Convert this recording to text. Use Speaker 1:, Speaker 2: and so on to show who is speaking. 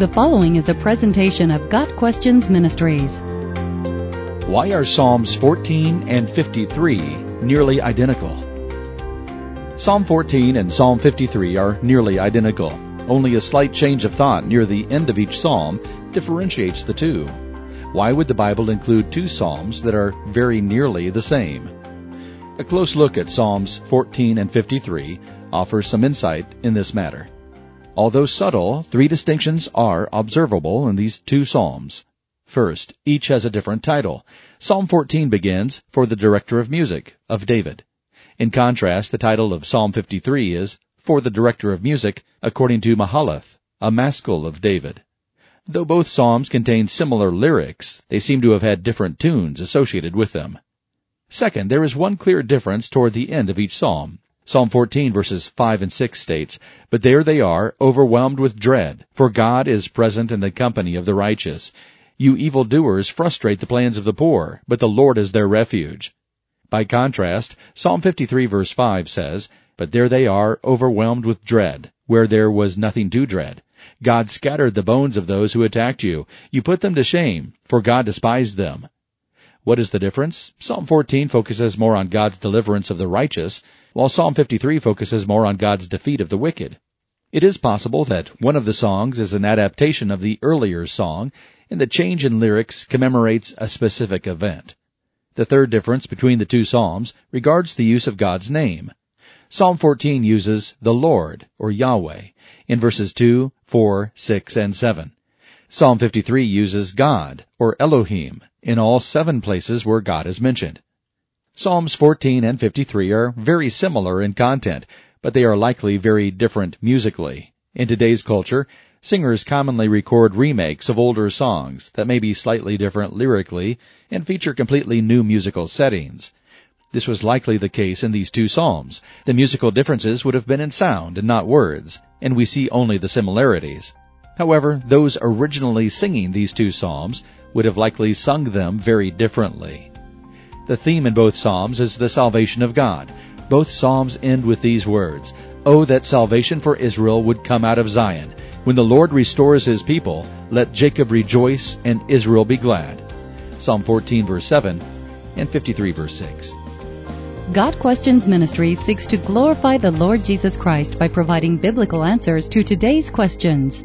Speaker 1: The following is a presentation of Got Questions Ministries.
Speaker 2: Why are Psalms 14 and 53 nearly identical? Psalm 14 and Psalm 53 are nearly identical. Only a slight change of thought near the end of each psalm differentiates the two. Why would the Bible include two psalms that are very nearly the same? A close look at Psalms 14 and 53 offers some insight in this matter. Although subtle, three distinctions are observable in these two psalms. First, each has a different title. Psalm 14 begins, For the Director of Music, of David. In contrast, the title of Psalm 53 is, For the Director of Music, according to Mahalath, a maskil of David. Though both psalms contain similar lyrics, they seem to have had different tunes associated with them. Second, there is one clear difference toward the end of each psalm. Psalm 14 verses 5 and 6 states, But there they are, overwhelmed with dread, for God is present in the company of the righteous. You evildoers frustrate the plans of the poor, but the Lord is their refuge. By contrast, Psalm 53 verse 5 says, But there they are, overwhelmed with dread, where there was nothing to dread. God scattered the bones of those who attacked you. You put them to shame, for God despised them. What is the difference? Psalm 14 focuses more on God's deliverance of the righteous, while Psalm 53 focuses more on God's defeat of the wicked. It is possible that one of the songs is an adaptation of the earlier song, and the change in lyrics commemorates a specific event. The third difference between the two psalms regards the use of God's name. Psalm 14 uses the Lord, or Yahweh, in verses 2, 4, 6, and 7. Psalm 53 uses God, or Elohim, in all seven places where God is mentioned. Psalms 14 and 53 are very similar in content, but they are likely very different musically. In today's culture, Singers commonly record remakes of older songs that may be slightly different lyrically and feature completely new musical settings. This was likely the case in these two psalms. The musical differences would have been in sound and not words, and we see only the similarities. However, those originally singing these two psalms would have likely sung them very differently. The theme in both psalms is the salvation of God. Both psalms end with these words, Oh, that salvation for Israel would come out of Zion. When the Lord restores his people, let Jacob rejoice and Israel be glad. Psalm 14 verse 7 and 53 verse 6.
Speaker 1: Got Questions Ministry seeks to glorify the Lord Jesus Christ by providing biblical answers to today's questions.